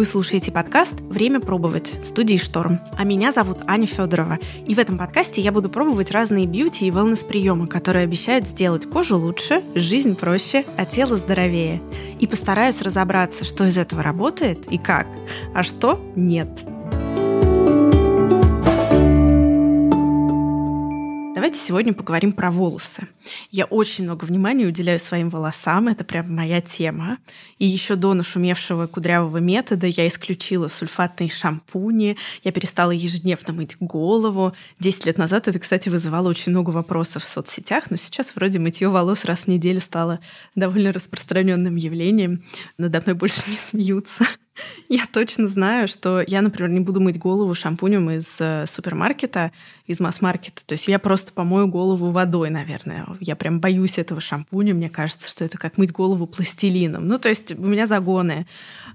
Вы слушаете подкаст «Время пробовать» студии «Шторм». А меня зовут Аня Федорова. И в этом подкасте я буду пробовать разные бьюти и wellness-приемы, которые обещают сделать кожу лучше, жизнь проще, а тело здоровее. И постараюсь разобраться, что из этого работает и как, а что нет. Сегодня поговорим про волосы. Я очень много внимания уделяю своим волосам, это прям моя тема. И еще до нашумевшего кудрявого метода я исключила сульфатные шампуни, я перестала ежедневно мыть голову. Десять лет назад это, кстати, вызывало очень много вопросов в соцсетях, но сейчас вроде мытье волос раз в неделю стало довольно распространенным явлением. Надо мной больше не смеются. Я точно знаю, что я, например, не буду мыть голову шампунем из э, супермаркета, из масс-маркета. То есть я просто помою голову водой, наверное. Я прям боюсь этого шампуня. Мне кажется, что это как мыть голову пластилином. Ну, то есть у меня загоны.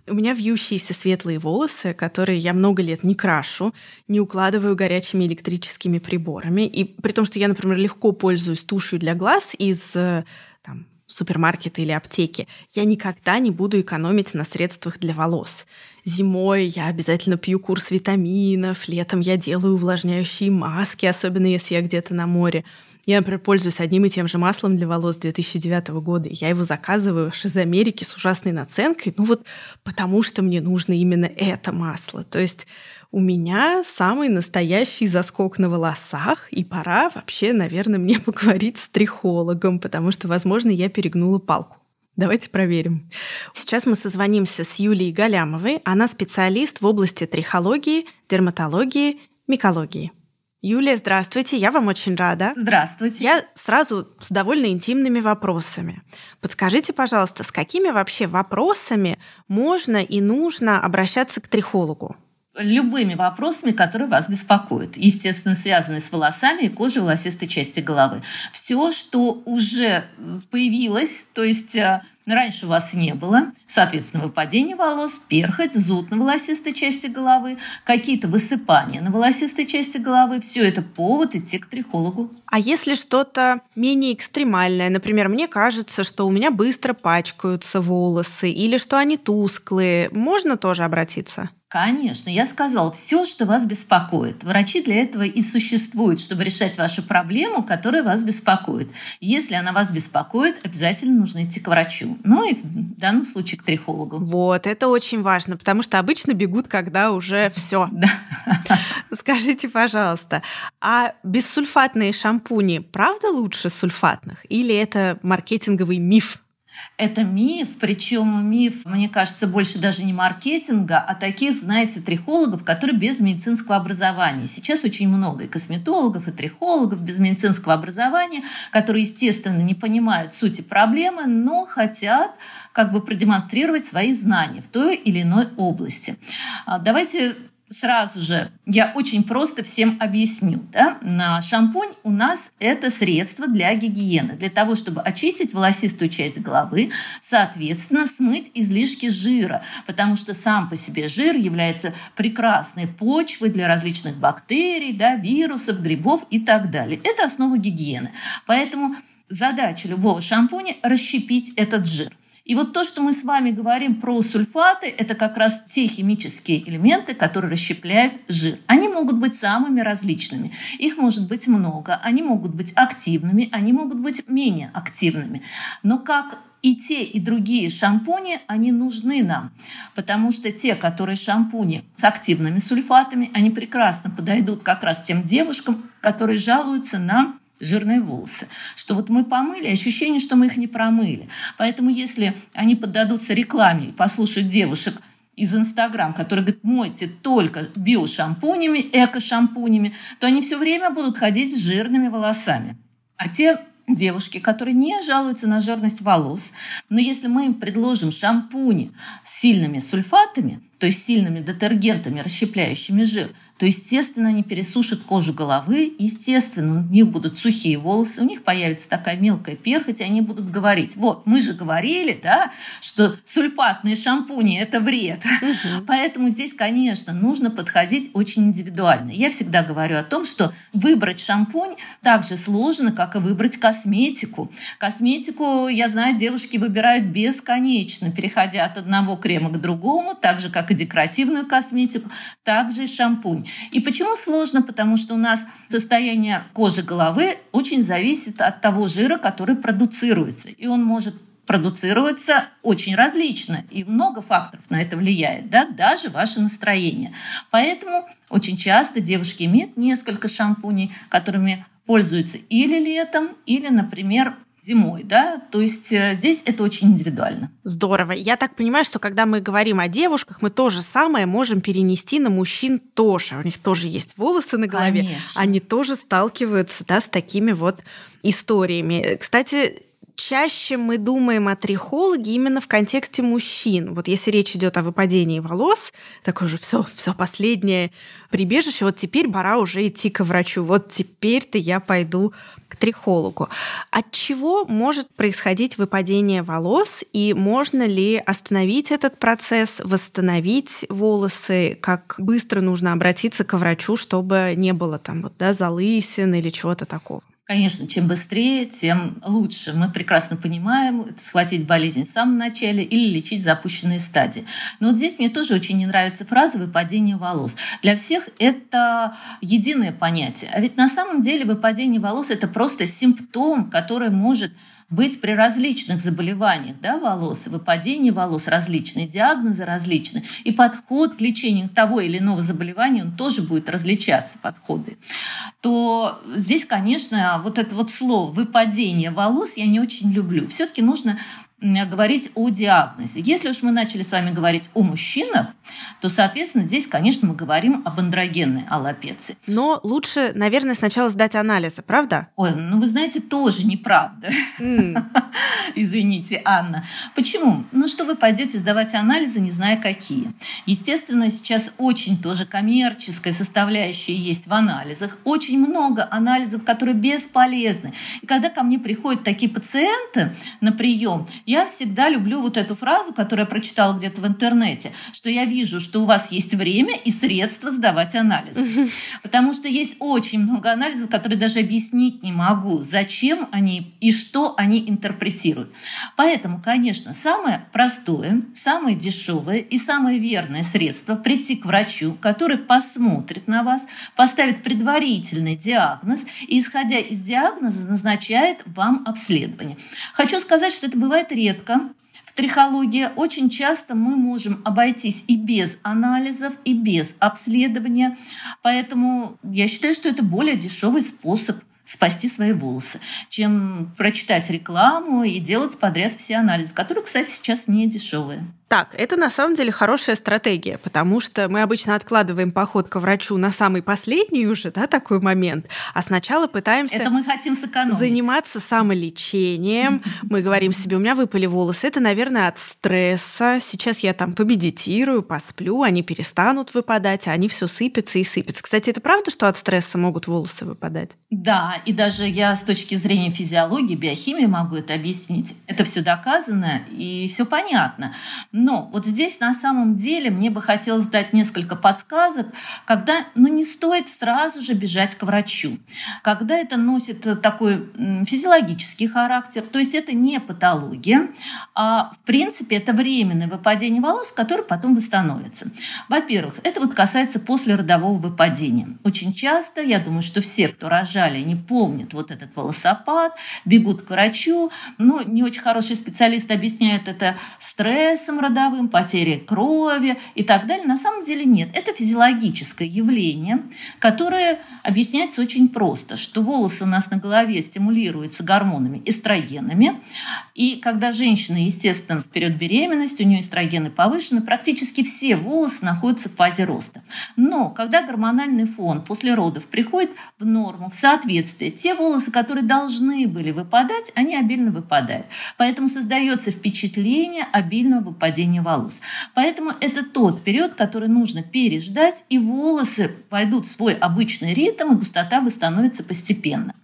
У меня вьющиеся светлые волосы, которые я много лет не крашу, не укладываю горячими электрическими приборами. И при том, что я, например, легко пользуюсь тушью для глаз из э, там, супермаркеты или аптеки, я никогда не буду экономить на средствах для волос. Зимой я обязательно пью курс витаминов, летом я делаю увлажняющие маски, особенно если я где-то на море. Я, например, пользуюсь одним и тем же маслом для волос 2009 года. Я его заказываю аж из Америки с ужасной наценкой, ну вот потому что мне нужно именно это масло. То есть у меня самый настоящий заскок на волосах, и пора вообще, наверное, мне поговорить с трихологом, потому что, возможно, я перегнула палку. Давайте проверим. Сейчас мы созвонимся с Юлией Галямовой. Она специалист в области трихологии, дерматологии, микологии. Юлия, здравствуйте, я вам очень рада. Здравствуйте. Я сразу с довольно интимными вопросами. Подскажите, пожалуйста, с какими вообще вопросами можно и нужно обращаться к трихологу? Любыми вопросами, которые вас беспокоят. Естественно, связанные с волосами и кожей волосистой части головы. Все, что уже появилось, то есть э, раньше у вас не было, соответственно, выпадение волос, перхоть, зуд на волосистой части головы, какие-то высыпания на волосистой части головы, все это повод идти к трихологу. А если что-то менее экстремальное, например, мне кажется, что у меня быстро пачкаются волосы или что они тусклые, можно тоже обратиться? Конечно, я сказала, все, что вас беспокоит. Врачи для этого и существуют, чтобы решать вашу проблему, которая вас беспокоит. Если она вас беспокоит, обязательно нужно идти к врачу. Ну и в данном случае к трихологу. Вот, это очень важно, потому что обычно бегут, когда уже все. Да. Скажите, пожалуйста, а бессульфатные шампуни правда лучше сульфатных? Или это маркетинговый миф? Это миф, причем миф, мне кажется, больше даже не маркетинга, а таких, знаете, трихологов, которые без медицинского образования. Сейчас очень много и косметологов, и трихологов без медицинского образования, которые, естественно, не понимают сути проблемы, но хотят как бы продемонстрировать свои знания в той или иной области. А, давайте сразу же я очень просто всем объясню. Да? На шампунь у нас это средство для гигиены, для того, чтобы очистить волосистую часть головы, соответственно, смыть излишки жира, потому что сам по себе жир является прекрасной почвой для различных бактерий, да, вирусов, грибов и так далее. Это основа гигиены. Поэтому задача любого шампуня – расщепить этот жир – и вот то, что мы с вами говорим про сульфаты, это как раз те химические элементы, которые расщепляют жир. Они могут быть самыми различными. Их может быть много. Они могут быть активными, они могут быть менее активными. Но как и те, и другие шампуни, они нужны нам, потому что те, которые шампуни с активными сульфатами, они прекрасно подойдут как раз тем девушкам, которые жалуются на жирные волосы. Что вот мы помыли, ощущение, что мы их не промыли. Поэтому если они поддадутся рекламе и послушают девушек из Инстаграм, которые говорят, мойте только биошампунями, эко-шампунями, то они все время будут ходить с жирными волосами. А те девушки, которые не жалуются на жирность волос, но если мы им предложим шампуни с сильными сульфатами, то есть сильными детергентами, расщепляющими жир, то, естественно, они пересушат кожу головы, естественно, у них будут сухие волосы, у них появится такая мелкая перхоть, и они будут говорить, вот, мы же говорили, да, что сульфатные шампуни – это вред. Угу. Поэтому здесь, конечно, нужно подходить очень индивидуально. Я всегда говорю о том, что выбрать шампунь так же сложно, как и выбрать косметику. Косметику, я знаю, девушки выбирают бесконечно, переходя от одного крема к другому, так же, как и декоративную косметику, также и шампунь. И почему сложно? Потому что у нас состояние кожи головы очень зависит от того жира, который продуцируется. И он может продуцироваться очень различно, и много факторов на это влияет, да, даже ваше настроение. Поэтому очень часто девушки имеют несколько шампуней, которыми пользуются или летом, или, например, зимой, да, то есть э, здесь это очень индивидуально. Здорово. Я так понимаю, что когда мы говорим о девушках, мы то же самое можем перенести на мужчин тоже. У них тоже есть волосы на голове. Конечно. Они тоже сталкиваются, да, с такими вот историями. Кстати, чаще мы думаем о трихологе именно в контексте мужчин. Вот если речь идет о выпадении волос, такое же все, все последнее прибежище, вот теперь пора уже идти к врачу. Вот теперь-то я пойду трихологу. От чего может происходить выпадение волос и можно ли остановить этот процесс, восстановить волосы, как быстро нужно обратиться к врачу, чтобы не было там вот, да, залысин или чего-то такого? Конечно, чем быстрее, тем лучше. Мы прекрасно понимаем, схватить болезнь в самом начале или лечить запущенные стадии. Но вот здесь мне тоже очень не нравится фраза «выпадение волос». Для всех это единое понятие. А ведь на самом деле выпадение волос – это просто симптом, который может быть при различных заболеваниях да, волос, выпадении волос различные, диагнозы различные, и подход к лечению того или иного заболевания, он тоже будет различаться, подходы, то здесь, конечно, вот это вот слово «выпадение волос» я не очень люблю. Все-таки нужно говорить о диагнозе. Если уж мы начали с вами говорить о мужчинах, то, соответственно, здесь, конечно, мы говорим об андрогенной аллопеции. Но лучше, наверное, сначала сдать анализы, правда? Ой, ну вы знаете, тоже неправда. Mm. Извините, Анна. Почему? Ну что вы пойдете сдавать анализы, не зная какие? Естественно, сейчас очень тоже коммерческая составляющая есть в анализах. Очень много анализов, которые бесполезны. И когда ко мне приходят такие пациенты на прием, я всегда люблю вот эту фразу, которую я прочитала где-то в интернете, что я вижу, что у вас есть время и средства сдавать анализы. Потому что есть очень много анализов, которые даже объяснить не могу, зачем они и что они интерпретируют. Поэтому, конечно, самое простое, самое дешевое и самое верное средство прийти к врачу, который посмотрит на вас, поставит предварительный диагноз и, исходя из диагноза, назначает вам обследование. Хочу сказать, что это бывает редко. В трихологии очень часто мы можем обойтись и без анализов, и без обследования. Поэтому я считаю, что это более дешевый способ спасти свои волосы, чем прочитать рекламу и делать подряд все анализы, которые, кстати, сейчас не дешевые. Так, это на самом деле хорошая стратегия, потому что мы обычно откладываем поход к врачу на самый последний уже, да, такой момент, а сначала пытаемся... Это мы хотим сэкономить. Заниматься самолечением. Мы говорим себе, у меня выпали волосы, это, наверное, от стресса. Сейчас я там помедитирую, посплю, они перестанут выпадать, а они все сыпятся и сыпятся. Кстати, это правда, что от стресса могут волосы выпадать? Да, и даже я с точки зрения физиологии, биохимии могу это объяснить. Это все доказано и все понятно. Но вот здесь на самом деле мне бы хотелось дать несколько подсказок, когда ну, не стоит сразу же бежать к врачу. Когда это носит такой физиологический характер, то есть это не патология, а в принципе это временное выпадение волос, которое потом восстановится. Во-первых, это вот касается послеродового выпадения. Очень часто, я думаю, что все, кто рожали, не помнят вот этот волосопад, бегут к врачу, но не очень хорошие специалисты объясняют это стрессом родовым, потери крови и так далее. На самом деле нет. Это физиологическое явление, которое объясняется очень просто, что волосы у нас на голове стимулируются гормонами эстрогенами. И когда женщина, естественно, в период беременности, у нее эстрогены повышены, практически все волосы находятся в фазе роста. Но когда гормональный фон после родов приходит в норму, в соответствие, те волосы, которые должны были выпадать, они обильно выпадают. Поэтому создается впечатление обильного выпадения выпадения волос. Поэтому это тот период, который нужно переждать, и волосы пойдут в свой обычный ритм, и густота восстановится постепенно.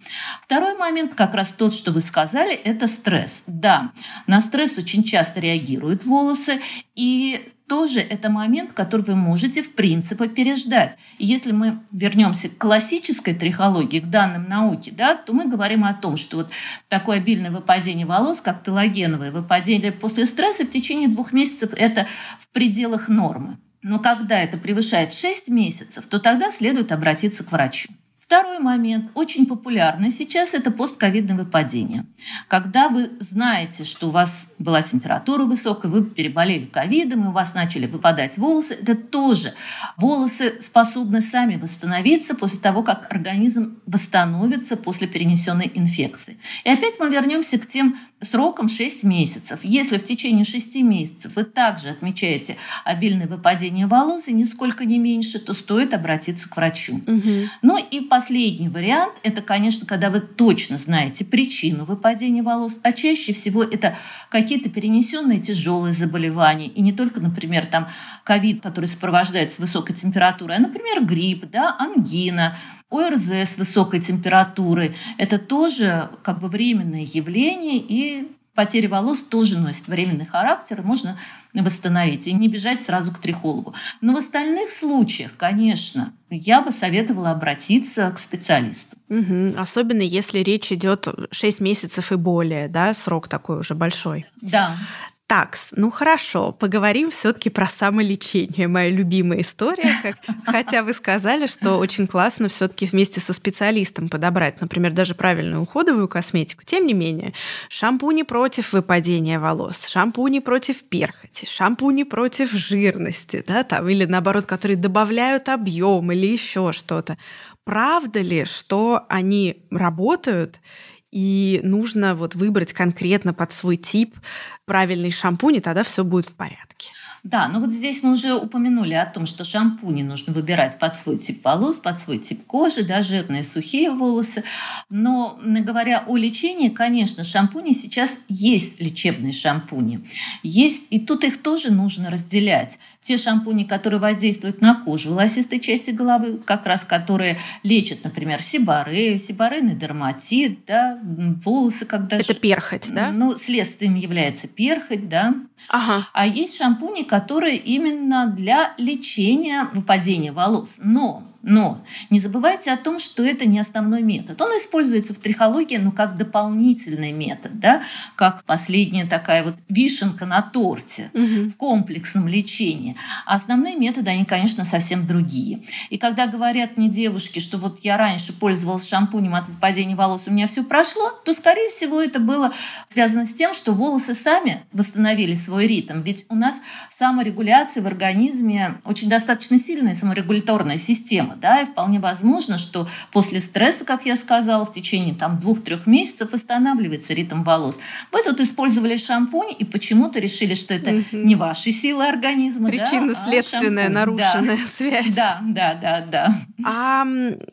Второй момент, как раз тот, что вы сказали, это стресс. Да, на стресс очень часто реагируют волосы, и тоже это момент, который вы можете в принципе переждать. Если мы вернемся к классической трихологии, к данным науки, да, то мы говорим о том, что вот такое обильное выпадение волос, как телогеновое выпадение после стресса в течение двух месяцев, это в пределах нормы. Но когда это превышает 6 месяцев, то тогда следует обратиться к врачу. Второй момент, очень популярный сейчас, это постковидное выпадение. Когда вы знаете, что у вас была температура высокая, вы переболели ковидом, и у вас начали выпадать волосы, это тоже волосы способны сами восстановиться после того, как организм восстановится после перенесенной инфекции. И опять мы вернемся к тем срокам 6 месяцев. Если в течение 6 месяцев вы также отмечаете обильное выпадение волос и нисколько не меньше, то стоит обратиться к врачу. Угу. Ну и последний вариант – это, конечно, когда вы точно знаете причину выпадения волос, а чаще всего это какие-то перенесенные тяжелые заболевания. И не только, например, там ковид, который сопровождается высокой температурой, а, например, грипп, да, ангина, ОРЗ с высокой температурой – это тоже как бы временное явление, и потеря волос тоже носит временный характер, и можно восстановить, и не бежать сразу к трихологу. Но в остальных случаях, конечно, я бы советовала обратиться к специалисту. Угу. Особенно если речь идет 6 месяцев и более, да, срок такой уже большой. Да. Так, ну хорошо, поговорим все-таки про самолечение. Моя любимая история. Как, хотя вы сказали, что очень классно все-таки вместе со специалистом подобрать, например, даже правильную уходовую косметику. Тем не менее, шампуни против выпадения волос, шампуни против перхоти, шампуни против жирности, да, там, или наоборот, которые добавляют объем или еще что-то. Правда ли, что они работают? и нужно вот выбрать конкретно под свой тип правильный шампунь, и тогда все будет в порядке. Да, но вот здесь мы уже упомянули о том, что шампуни нужно выбирать под свой тип волос, под свой тип кожи, да, жирные, сухие волосы. Но говоря о лечении, конечно, шампуни сейчас есть лечебные шампуни. Есть, и тут их тоже нужно разделять. Те шампуни, которые воздействуют на кожу волосистой части головы, как раз которые лечат, например, сибарею, сибарейный дерматит, да, волосы, когда... Это перхоть, да? Ну, следствием является перхоть, да. Ага. А есть шампуни, которые именно для лечения выпадения волос. Но но не забывайте о том, что это не основной метод. Он используется в трихологии, но как дополнительный метод, да, как последняя такая вот вишенка на торте угу. в комплексном лечении. А основные методы, они, конечно, совсем другие. И когда говорят мне девушки, что вот я раньше пользовалась шампунем от выпадения волос, у меня все прошло, то, скорее всего, это было связано с тем, что волосы сами восстановили свой ритм. Ведь у нас саморегуляция в организме очень достаточно сильная саморегуляторная система проблемы, да, и вполне возможно, что после стресса, как я сказала, в течение там двух-трех месяцев восстанавливается ритм волос. Вы тут использовали шампунь и почему-то решили, что это угу. не ваши силы организма, Причинно-следственная да, а нарушенная да. связь. Да, да, да, да. А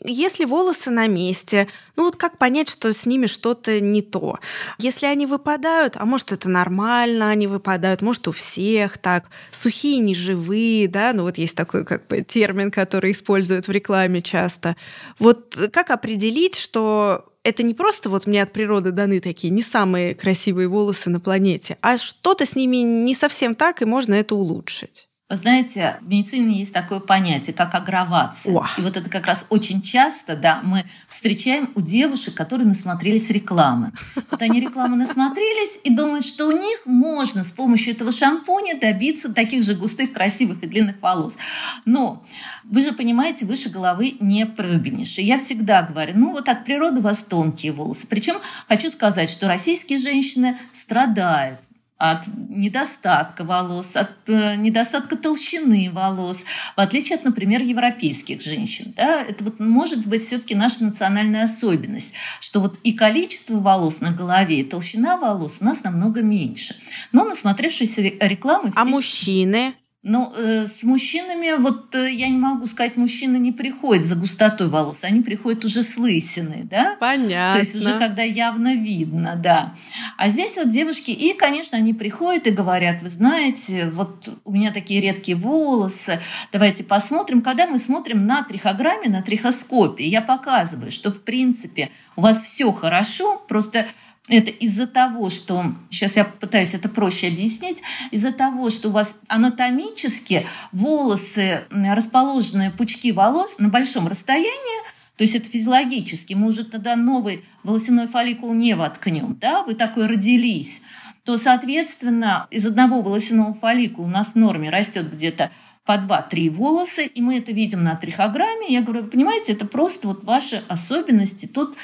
если волосы на месте, ну вот как понять, что с ними что-то не то? Если они выпадают, а может это нормально, они выпадают, может у всех так, сухие, неживые, да, ну вот есть такой как бы термин, который используют в рекламе часто. Вот как определить, что это не просто вот мне от природы даны такие не самые красивые волосы на планете, а что-то с ними не совсем так, и можно это улучшить? Вы знаете, в медицине есть такое понятие, как агравация. О. И вот это как раз очень часто, да, мы встречаем у девушек, которые насмотрелись рекламы. Вот они рекламы насмотрелись и думают, что у них можно с помощью этого шампуня добиться таких же густых, красивых и длинных волос. Но вы же понимаете, выше головы не прыгнешь. И я всегда говорю, ну вот от природы у вас тонкие волосы. Причем хочу сказать, что российские женщины страдают от недостатка волос, от э, недостатка толщины волос, в отличие от, например, европейских женщин. Да? Это вот может быть все-таки наша национальная особенность, что вот и количество волос на голове, и толщина волос у нас намного меньше. Но насмотревшись рекламы... А все... А мужчины? Ну, э, с мужчинами, вот э, я не могу сказать, мужчины не приходят за густотой волос, они приходят уже с лысиной, да? Понятно. То есть уже когда явно видно, да. А здесь вот девушки, и, конечно, они приходят и говорят, вы знаете, вот у меня такие редкие волосы, давайте посмотрим. Когда мы смотрим на трихограмме, на трихоскопе, я показываю, что, в принципе, у вас все хорошо, просто это из-за того, что, сейчас я пытаюсь это проще объяснить, из-за того, что у вас анатомически волосы, расположенные пучки волос на большом расстоянии, то есть это физиологически, мы уже тогда новый волосяной фолликул не воткнем, да, вы такой родились, то, соответственно, из одного волосяного фолликула у нас в норме растет где-то по 2-3 волосы, и мы это видим на трихограмме. Я говорю, вы понимаете, это просто вот ваши особенности. Тут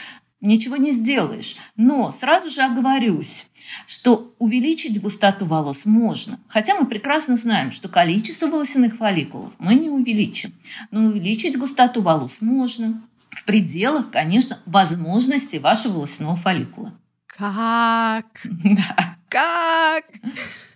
ничего не сделаешь. Но сразу же оговорюсь, что увеличить густоту волос можно. Хотя мы прекрасно знаем, что количество волосяных фолликулов мы не увеличим. Но увеличить густоту волос можно в пределах, конечно, возможностей вашего волосяного фолликула. Как? Да. Как?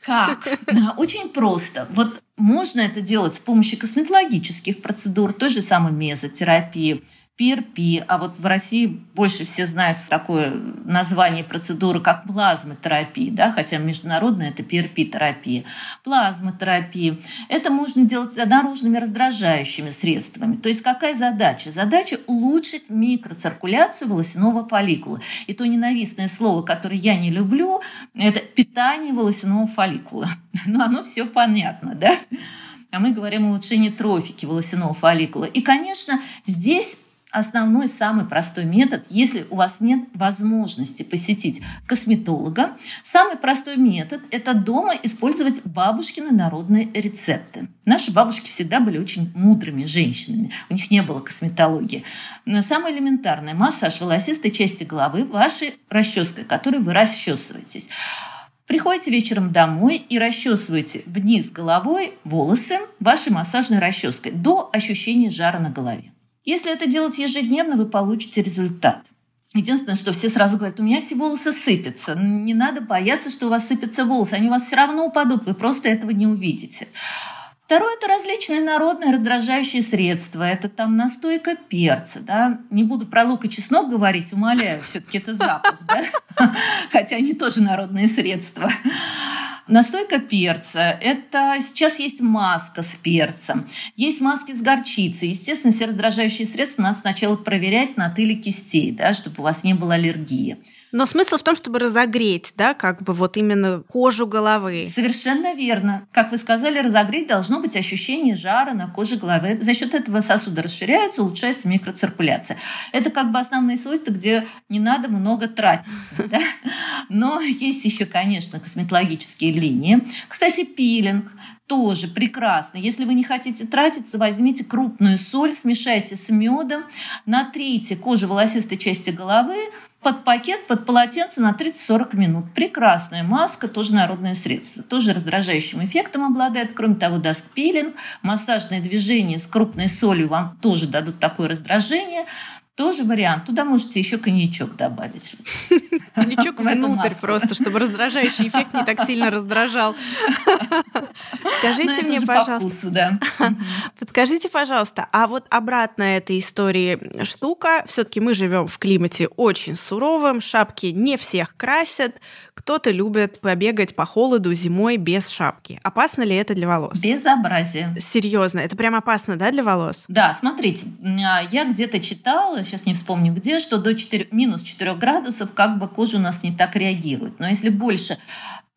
Как? Да, очень просто. Вот можно это делать с помощью косметологических процедур, той же самой мезотерапии – PRP, а вот в России больше все знают такое название процедуры, как плазмотерапия, да, хотя международная это PRP-терапия. Плазмотерапия. Это можно делать наружными раздражающими средствами. То есть какая задача? Задача улучшить микроциркуляцию волосяного фолликула. И то ненавистное слово, которое я не люблю, это питание волосяного фолликула. Но оно все понятно, да? А мы говорим о улучшении трофики волосяного фолликула. И, конечно, здесь основной, самый простой метод, если у вас нет возможности посетить косметолога, самый простой метод – это дома использовать бабушкины народные рецепты. Наши бабушки всегда были очень мудрыми женщинами, у них не было косметологии. Но самое элементарное – массаж волосистой части головы вашей расческой, которой вы расчесываетесь. Приходите вечером домой и расчесываете вниз головой волосы вашей массажной расческой до ощущения жара на голове. Если это делать ежедневно, вы получите результат. Единственное, что все сразу говорят, у меня все волосы сыпятся. Не надо бояться, что у вас сыпятся волосы. Они у вас все равно упадут, вы просто этого не увидите. Второе – это различные народные раздражающие средства. Это там настойка перца. Да? Не буду про лук и чеснок говорить, умоляю, все-таки это запах. Хотя они тоже народные средства. Настойка перца. Это сейчас есть маска с перцем. Есть маски с горчицей. Естественно, все раздражающие средства надо сначала проверять на тыле кистей, да, чтобы у вас не было аллергии. Но смысл в том, чтобы разогреть, да, как бы вот именно кожу головы. Совершенно верно. Как вы сказали, разогреть должно быть ощущение жара на коже головы. За счет этого сосуды расширяются, улучшается микроциркуляция. Это как бы основные свойства, где не надо много тратиться. Да? Но есть еще, конечно, косметологические линии. Кстати, пилинг тоже прекрасно. Если вы не хотите тратиться, возьмите крупную соль, смешайте с медом, натрите кожу волосистой части головы, под пакет, под полотенце на 30-40 минут. Прекрасная маска, тоже народное средство. Тоже раздражающим эффектом обладает. Кроме того, даст пилинг. Массажные движения с крупной солью вам тоже дадут такое раздражение. Тоже вариант. Туда можете еще коньячок добавить. Коньячок внутрь просто, чтобы раздражающий эффект не так сильно раздражал. Скажите мне, пожалуйста. Подскажите, пожалуйста, а вот обратно этой истории штука. Все-таки мы живем в климате очень суровом, шапки не всех красят. Кто-то любит побегать по холоду зимой без шапки. Опасно ли это для волос? Безобразие. Серьезно, это прям опасно, да, для волос? Да, смотрите, а, я где-то читала, сейчас не вспомню где, что до 4, минус 4 градусов как бы кожа у нас не так реагирует. Но если больше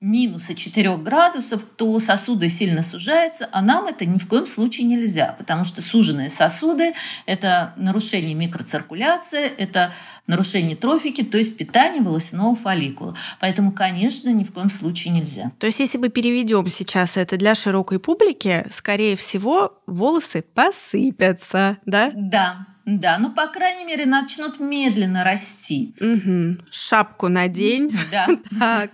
минуса 4 градусов, то сосуды сильно сужаются, а нам это ни в коем случае нельзя, потому что суженные сосуды – это нарушение микроциркуляции, это нарушение трофики, то есть питание волосяного фолликула. Поэтому, конечно, ни в коем случае нельзя. То есть, если мы переведем сейчас это для широкой публики, скорее всего, волосы посыпятся, да? Да, да, ну, по крайней мере, начнут медленно расти. Угу. Шапку надень. Да. Так.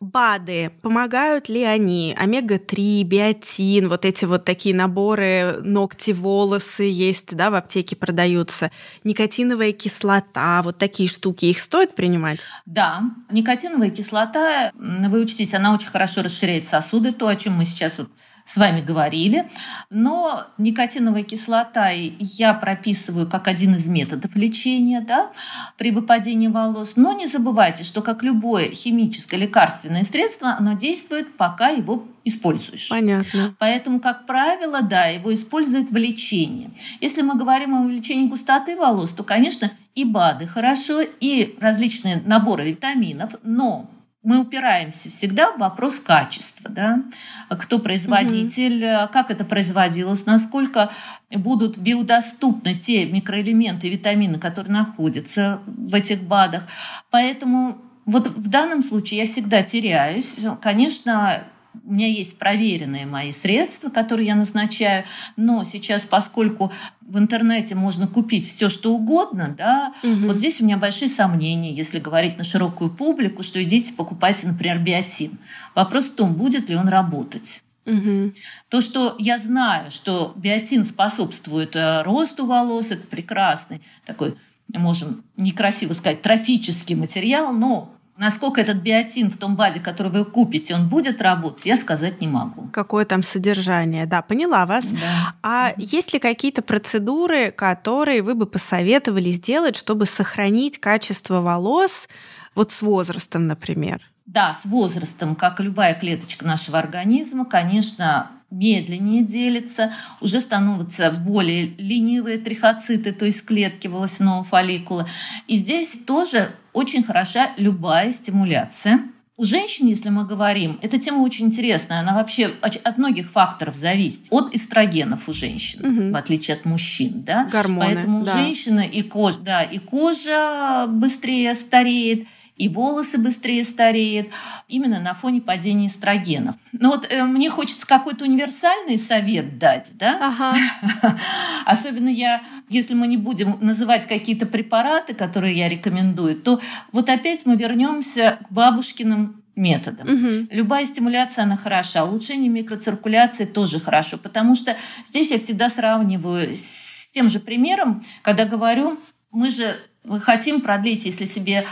БАДы, помогают ли они? Омега-3, биотин, вот эти вот такие наборы ногти, волосы есть, да, в аптеке продаются. Никотиновая кислота, вот такие штуки, их стоит принимать? Да, никотиновая кислота, вы учтите, она очень хорошо расширяет сосуды, то, о чем мы сейчас вот с вами говорили. Но никотиновая кислота я прописываю как один из методов лечения да, при выпадении волос. Но не забывайте, что как любое химическое лекарственное средство, оно действует, пока его используешь. Понятно. Поэтому, как правило, да, его используют в лечении. Если мы говорим о лечении густоты волос, то, конечно, и БАДы хорошо, и различные наборы витаминов, но мы упираемся всегда в вопрос качества, да? кто производитель, угу. как это производилось, насколько будут биодоступны те микроэлементы и витамины, которые находятся в этих БАДах. Поэтому вот в данном случае я всегда теряюсь. Конечно, у меня есть проверенные мои средства, которые я назначаю, но сейчас, поскольку в интернете можно купить все, что угодно, да, угу. вот здесь у меня большие сомнения, если говорить на широкую публику, что идите покупайте, например, биотин. Вопрос в том, будет ли он работать. Угу. То, что я знаю, что биотин способствует э, росту волос, это прекрасный такой, можем некрасиво сказать, трофический материал, но Насколько этот биотин в том БАДе, который вы купите, он будет работать, я сказать не могу. Какое там содержание, да, поняла вас. Да. А mm есть ли какие-то процедуры, которые вы бы посоветовали сделать, чтобы сохранить качество волос вот с возрастом, например? Да, с возрастом, как любая клеточка нашего организма, конечно, медленнее делится, уже становятся более ленивые трихоциты, то есть клетки волосяного фолликула. И здесь тоже очень хороша любая стимуляция. У женщин, если мы говорим, эта тема очень интересная. Она вообще от многих факторов зависит. От эстрогенов у женщин, угу. в отличие от мужчин. Да? Гормоны. Поэтому да. у женщины и кожа, да, и кожа быстрее стареет, и волосы быстрее стареют именно на фоне падения эстрогенов. Но вот э, мне хочется какой-то универсальный совет дать, да? Ага. Особенно я, если мы не будем называть какие-то препараты, которые я рекомендую, то вот опять мы вернемся к бабушкиным методом. Угу. Любая стимуляция, она хороша. Улучшение микроциркуляции тоже хорошо, потому что здесь я всегда сравниваю с тем же примером, когда говорю, мы же хотим продлить, если себе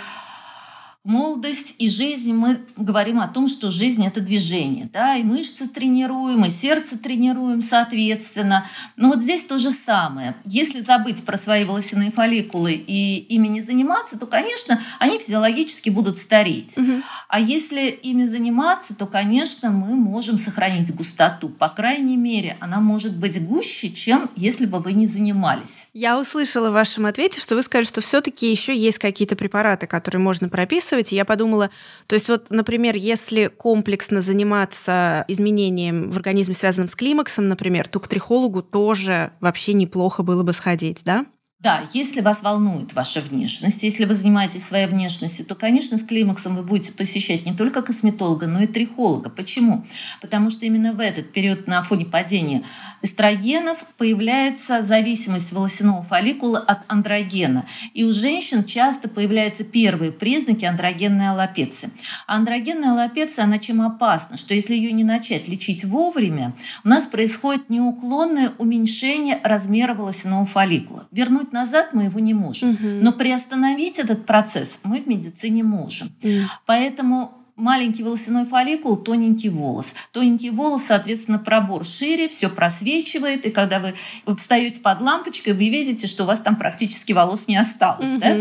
молодость и жизнь, мы говорим о том, что жизнь – это движение. Да? И мышцы тренируем, и сердце тренируем, соответственно. Но вот здесь то же самое. Если забыть про свои волосяные фолликулы и ими не заниматься, то, конечно, они физиологически будут стареть. Угу. А если ими заниматься, то, конечно, мы можем сохранить густоту. По крайней мере, она может быть гуще, чем если бы вы не занимались. Я услышала в вашем ответе, что вы сказали, что все-таки еще есть какие-то препараты, которые можно прописывать, описываете, я подумала, то есть вот, например, если комплексно заниматься изменением в организме, связанным с климаксом, например, то к трихологу тоже вообще неплохо было бы сходить, да? Да, если вас волнует ваша внешность, если вы занимаетесь своей внешностью, то, конечно, с климаксом вы будете посещать не только косметолога, но и трихолога. Почему? Потому что именно в этот период на фоне падения эстрогенов появляется зависимость волосяного фолликула от андрогена. И у женщин часто появляются первые признаки андрогенной аллопеции. А андрогенная аллопеция, она чем опасна? Что если ее не начать лечить вовремя, у нас происходит неуклонное уменьшение размера волосяного фолликула. Вернуть назад мы его не можем. Угу. Но приостановить этот процесс мы в медицине можем. Угу. Поэтому маленький волосяной фолликул, тоненький волос. Тоненький волос, соответственно, пробор шире, все просвечивает, и когда вы, встаете под лампочкой, вы видите, что у вас там практически волос не осталось. Угу. Да?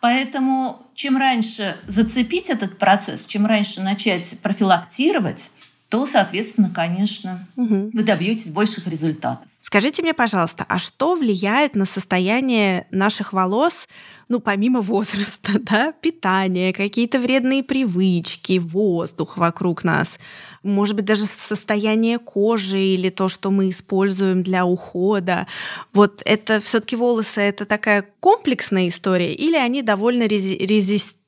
Поэтому чем раньше зацепить этот процесс, чем раньше начать профилактировать, то, соответственно, конечно, угу. вы добьетесь больших результатов. Скажите мне, пожалуйста, а что влияет на состояние наших волос, ну, помимо возраста, да, питание, какие-то вредные привычки, воздух вокруг нас, может быть, даже состояние кожи или то, что мы используем для ухода. Вот это все таки волосы — это такая комплексная история или они довольно рези-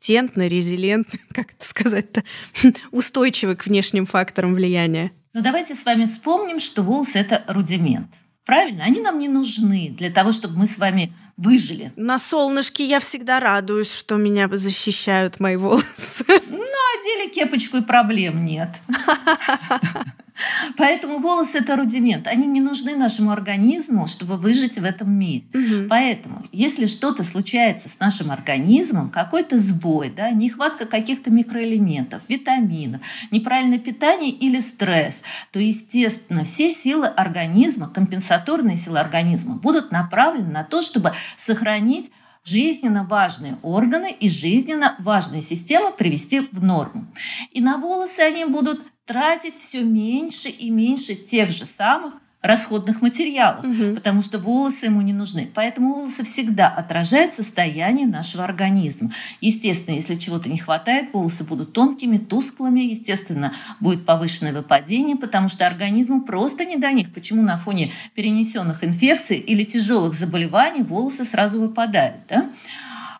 резистентны, резилентны, как это сказать-то, устойчивы к внешним факторам влияния? Ну, давайте с вами вспомним, что волосы – это рудимент. Правильно? Они нам не нужны для того, чтобы мы с вами выжили. На солнышке я всегда радуюсь, что меня защищают мои волосы. Ну, одели кепочку и проблем нет. Поэтому волосы это рудимент. Они не нужны нашему организму, чтобы выжить в этом мире. Угу. Поэтому, если что-то случается с нашим организмом, какой-то сбой, да, нехватка каких-то микроэлементов, витаминов, неправильное питание или стресс, то, естественно, все силы организма, компенсаторные силы организма будут направлены на то, чтобы сохранить жизненно важные органы и жизненно важные системы привести в норму. И на волосы они будут тратить все меньше и меньше тех же самых расходных материалов, угу. потому что волосы ему не нужны. Поэтому волосы всегда отражают состояние нашего организма. Естественно, если чего-то не хватает, волосы будут тонкими, тусклыми, естественно, будет повышенное выпадение, потому что организму просто не до них. Почему на фоне перенесенных инфекций или тяжелых заболеваний волосы сразу выпадают? Да?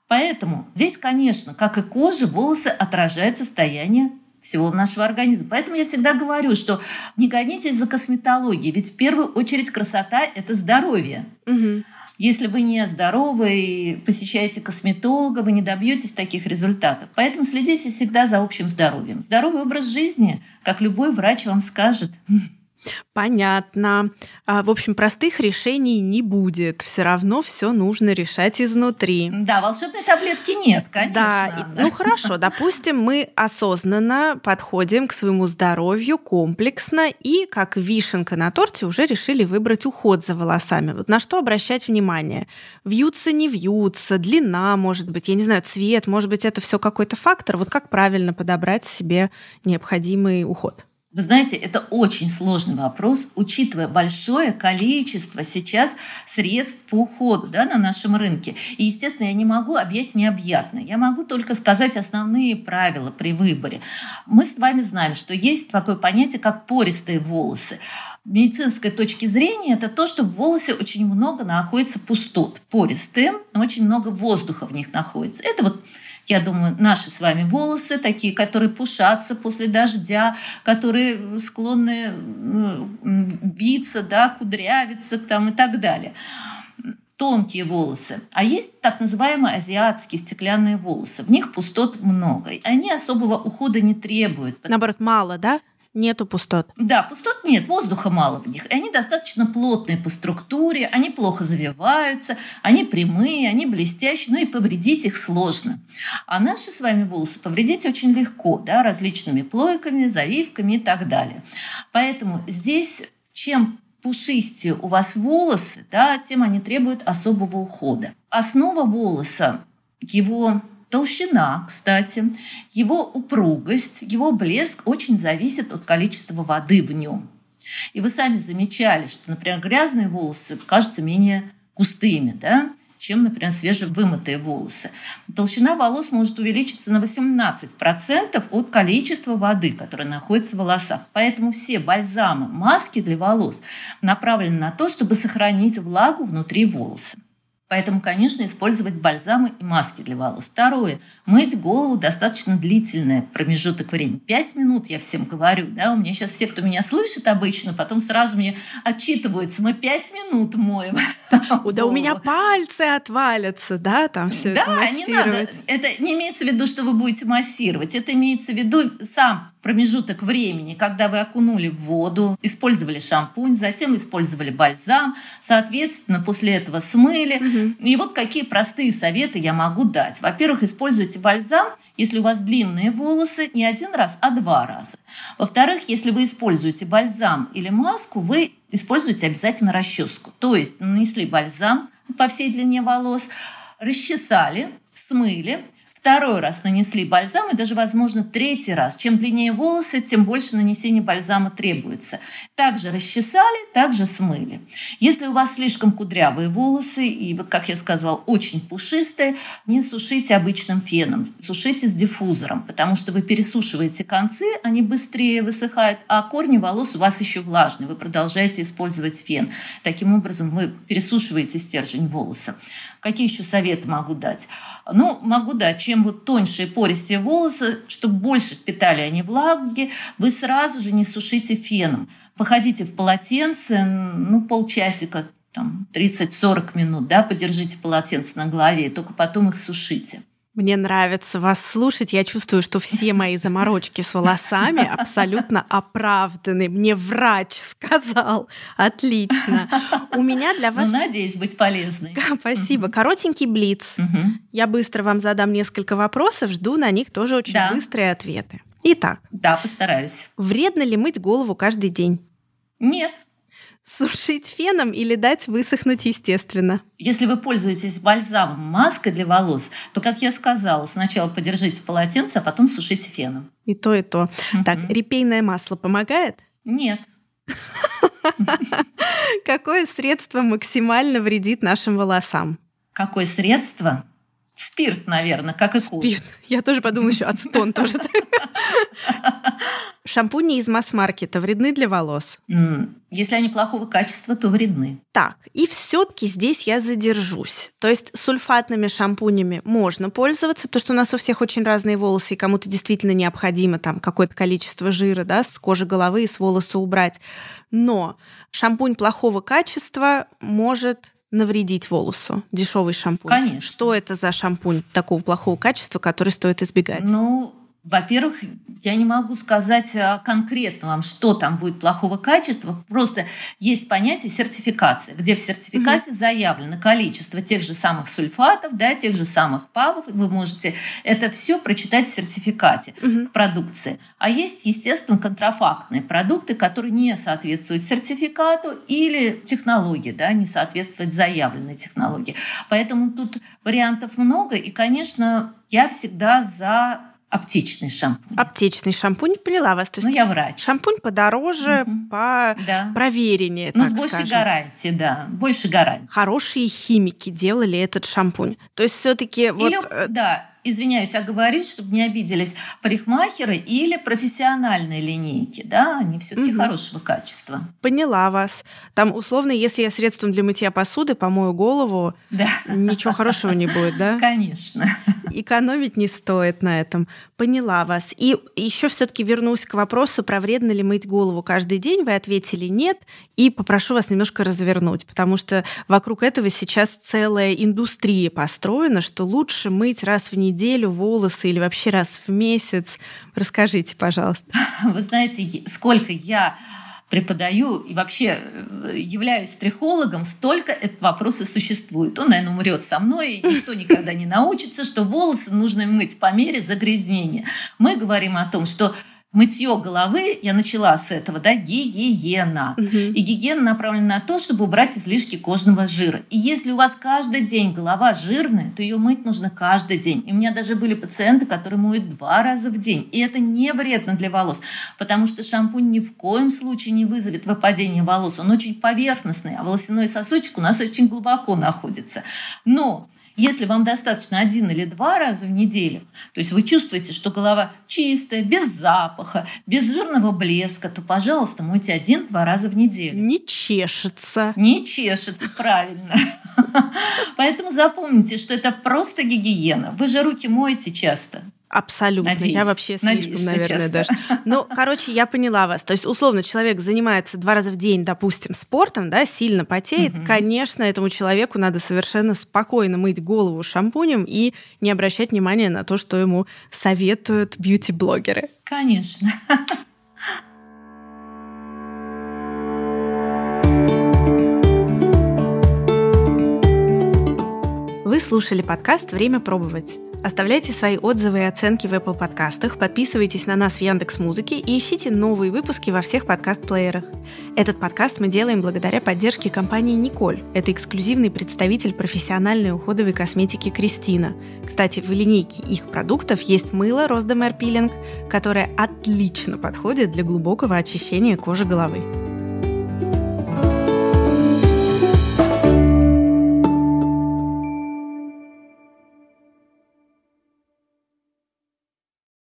Поэтому здесь, конечно, как и кожа, волосы отражают состояние всего нашего организма. Поэтому я всегда говорю, что не гонитесь за косметологией, ведь в первую очередь красота – это здоровье. Угу. Если вы не здоровы и посещаете косметолога, вы не добьетесь таких результатов. Поэтому следите всегда за общим здоровьем. Здоровый образ жизни, как любой врач вам скажет. Понятно. А, в общем, простых решений не будет. Все равно все нужно решать изнутри. Да, волшебной таблетки нет, конечно. Да, да. ну хорошо, допустим, мы осознанно подходим к своему здоровью комплексно и, как вишенка на торте, уже решили выбрать уход за волосами. Вот на что обращать внимание? Вьются, не вьются, длина, может быть, я не знаю, цвет, может быть, это все какой-то фактор. Вот как правильно подобрать себе необходимый уход? Вы знаете, это очень сложный вопрос, учитывая большое количество сейчас средств по уходу да, на нашем рынке. И, естественно, я не могу объять необъятное. Я могу только сказать основные правила при выборе. Мы с вами знаем, что есть такое понятие, как пористые волосы медицинской точки зрения это то, что в волосе очень много находится пустот, пористые, очень много воздуха в них находится. Это вот я думаю, наши с вами волосы, такие, которые пушатся после дождя, которые склонны биться, да, кудрявиться там, и так далее тонкие волосы. А есть так называемые азиатские стеклянные волосы. В них пустот много. Они особого ухода не требуют. Наоборот, мало, да? Нету пустот. Да, пустот нет, воздуха мало в них. И они достаточно плотные по структуре, они плохо завиваются, они прямые, они блестящие, ну и повредить их сложно. А наши с вами волосы повредить очень легко, да, различными плойками, завивками и так далее. Поэтому здесь чем пушистее у вас волосы, да, тем они требуют особого ухода. Основа волоса, его Толщина, кстати, его упругость, его блеск очень зависит от количества воды в нем. И вы сами замечали, что, например, грязные волосы кажутся менее густыми, да, чем, например, свежевымытые волосы. Толщина волос может увеличиться на 18% от количества воды, которая находится в волосах. Поэтому все бальзамы, маски для волос направлены на то, чтобы сохранить влагу внутри волоса. Поэтому, конечно, использовать бальзамы и маски для волос. Второе. Мыть голову достаточно длительный промежуток времени. Пять минут, я всем говорю. Да? У меня сейчас все, кто меня слышит обычно, потом сразу мне отчитываются. Мы пять минут моем. Да у меня пальцы отвалятся, да, там все Да, не надо. Это не имеется в виду, что вы будете массировать. Это имеется в виду сам промежуток времени, когда вы окунули в воду, использовали шампунь, затем использовали бальзам, соответственно, после этого смыли. Угу. И вот какие простые советы я могу дать. Во-первых, используйте бальзам, если у вас длинные волосы, не один раз, а два раза. Во-вторых, если вы используете бальзам или маску, вы используйте обязательно расческу. То есть нанесли бальзам по всей длине волос, расчесали, смыли, Второй раз нанесли бальзам и даже, возможно, третий раз. Чем длиннее волосы, тем больше нанесения бальзама требуется. Также расчесали, также смыли. Если у вас слишком кудрявые волосы и, вот как я сказала, очень пушистые, не сушите обычным феном, сушите с диффузором, потому что вы пересушиваете концы, они быстрее высыхают, а корни волос у вас еще влажные, вы продолжаете использовать фен. Таким образом вы пересушиваете стержень волоса. Какие еще советы могу дать? Ну, могу дать, чем вот тоньше и пористее волосы, чтобы больше впитали они влаги, вы сразу же не сушите феном. Походите в полотенце, ну, полчасика, там, 30-40 минут, да, подержите полотенце на голове, и только потом их сушите. Мне нравится вас слушать. Я чувствую, что все мои заморочки с волосами абсолютно оправданы. Мне врач сказал. Отлично. У меня для вас... Ну, надеюсь быть полезной. Спасибо. Коротенький блиц. Я быстро вам задам несколько вопросов, жду на них тоже очень да. быстрые ответы. Итак. Да, постараюсь. Вредно ли мыть голову каждый день? Нет. Сушить феном или дать высохнуть естественно? Если вы пользуетесь бальзамом, маской для волос, то, как я сказала, сначала подержите полотенце, а потом сушите феном. И то, и то. Угу. Так, репейное масло помогает? Нет. Какое средство максимально вредит нашим волосам? Какое средство? Спирт, наверное, как и кожа. Спирт. Я тоже подумала еще ацетон тоже. Шампуни из масс-маркета вредны для волос? Если они плохого качества, то вредны. Так, и все-таки здесь я задержусь. То есть сульфатными шампунями можно пользоваться, потому что у нас у всех очень разные волосы, и кому-то действительно необходимо там какое-то количество жира да, с кожи головы и с волоса убрать. Но шампунь плохого качества может навредить волосу? Дешевый шампунь. Конечно. Что это за шампунь такого плохого качества, который стоит избегать? Ну, во-первых, я не могу сказать а, конкретно вам, что там будет плохого качества. Просто есть понятие сертификации, где в сертификате угу. заявлено количество тех же самых сульфатов, да, тех же самых ПАВов. Вы можете это все прочитать в сертификате угу. продукции. А есть, естественно, контрафактные продукты, которые не соответствуют сертификату или технологии, да, не соответствуют заявленной технологии. Поэтому тут вариантов много. И, конечно, я всегда за Аптечный шампунь. Аптечный шампунь, поняла вас. То есть ну, я врач. Шампунь подороже, угу. по да. провереннее, Ну, с большей гарантией, да. Больше гарантии. Хорошие химики делали этот шампунь. То есть все таки вот... Э, да, извиняюсь, оговорюсь, чтобы не обиделись парикмахеры или профессиональные линейки, да, они все-таки угу. хорошего качества. Поняла вас. Там условно, если я средством для мытья посуды помою голову, да. ничего хорошего не будет, да? Конечно. Экономить не стоит на этом. Поняла вас. И еще все-таки вернусь к вопросу про вредно ли мыть голову каждый день. Вы ответили нет. И попрошу вас немножко развернуть, потому что вокруг этого сейчас целая индустрия построена, что лучше мыть раз в неделю неделю волосы или вообще раз в месяц? Расскажите, пожалуйста. Вы знаете, сколько я преподаю и вообще э, являюсь трихологом, столько этот вопрос и существует. Он, наверное, умрет со мной, и никто никогда не научится, что волосы нужно мыть по мере загрязнения. Мы говорим о том, что мытье головы, я начала с этого, да, гигиена. Угу. И гигиена направлена на то, чтобы убрать излишки кожного жира. И если у вас каждый день голова жирная, то ее мыть нужно каждый день. И у меня даже были пациенты, которые моют два раза в день. И это не вредно для волос, потому что шампунь ни в коем случае не вызовет выпадение волос. Он очень поверхностный, а волосяной сосочек у нас очень глубоко находится. Но если вам достаточно один или два раза в неделю, то есть вы чувствуете, что голова чистая, без запаха, без жирного блеска, то, пожалуйста, мойте один-два раза в неделю. Не чешется. Не чешется, правильно. Поэтому запомните, что это просто гигиена. Вы же руки моете часто. Абсолютно. Надеюсь, я вообще слишком, надеюсь, наверное, даже. Ну, короче, я поняла вас. То есть, условно, человек занимается два раза в день, допустим, спортом, да, сильно потеет. Угу. Конечно, этому человеку надо совершенно спокойно мыть голову шампунем и не обращать внимания на то, что ему советуют бьюти-блогеры. Конечно. Вы слушали подкаст «Время пробовать». Оставляйте свои отзывы и оценки в Apple подкастах, подписывайтесь на нас в Яндекс Музыке и ищите новые выпуски во всех подкаст-плеерах. Этот подкаст мы делаем благодаря поддержке компании «Николь». Это эксклюзивный представитель профессиональной уходовой косметики «Кристина». Кстати, в линейке их продуктов есть мыло Росдемер Пилинг, которое отлично подходит для глубокого очищения кожи головы.